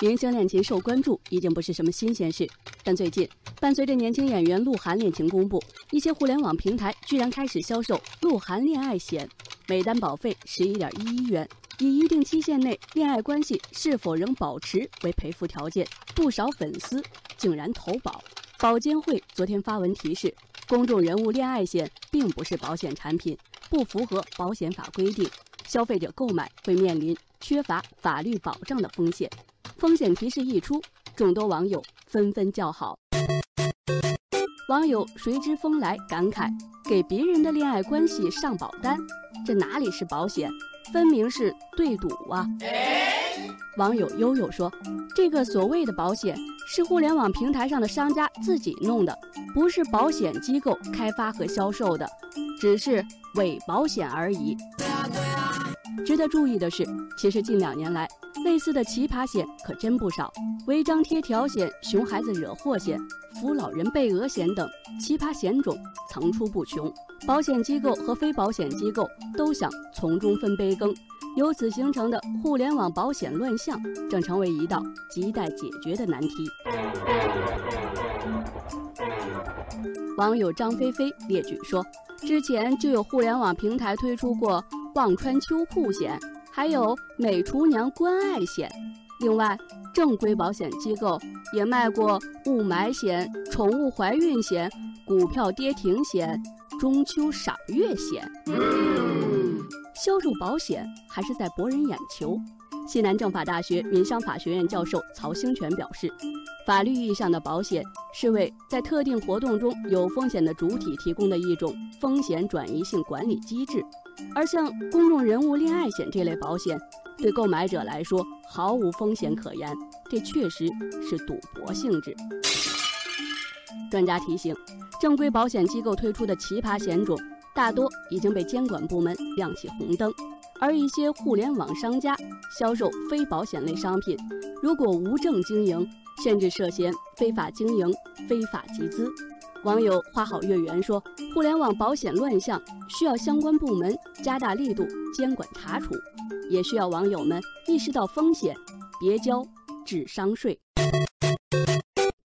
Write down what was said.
明星恋情受关注已经不是什么新鲜事，但最近伴随着年轻演员鹿晗恋情公布，一些互联网平台居然开始销售鹿晗恋爱险，每单保费十一点一一元，以一定期限内恋爱关系是否仍保持为赔付条件，不少粉丝竟然投保。保监会昨天发文提示，公众人物恋爱险并不是保险产品，不符合保险法规定，消费者购买会面临缺乏法律保障的风险。风险提示一出，众多网友纷纷叫好。网友谁知风来感慨：给别人的恋爱关系上保单，这哪里是保险，分明是对赌啊！网友悠悠说：“这个所谓的保险是互联网平台上的商家自己弄的，不是保险机构开发和销售的，只是伪保险而已。”值得注意的是，其实近两年来，类似的奇葩险可真不少，违章贴条险、熊孩子惹祸险、扶老人被讹险等奇葩险种层出不穷，保险机构和非保险机构都想从中分杯羹，由此形成的互联网保险乱象，正成为一道亟待解决的难题。网友张菲菲列举说，之前就有互联网平台推出过。忘穿秋裤险，还有美厨娘关爱险。另外，正规保险机构也卖过雾霾险、宠物怀孕险、股票跌停险、中秋赏月险。销售保险还是在博人眼球。西南政法大学民商法学院教授曹兴全表示，法律意义上的保险是为在特定活动中有风险的主体提供的一种风险转移性管理机制。而像公众人物恋爱险这类保险，对购买者来说毫无风险可言，这确实是赌博性质。专家提醒，正规保险机构推出的奇葩险种，大多已经被监管部门亮起红灯，而一些互联网商家销售非保险类商品，如果无证经营，甚至涉嫌非法经营、非法集资。网友花好月圆说：“互联网保险乱象需要相关部门加大力度监管查处，也需要网友们意识到风险，别交智商税。”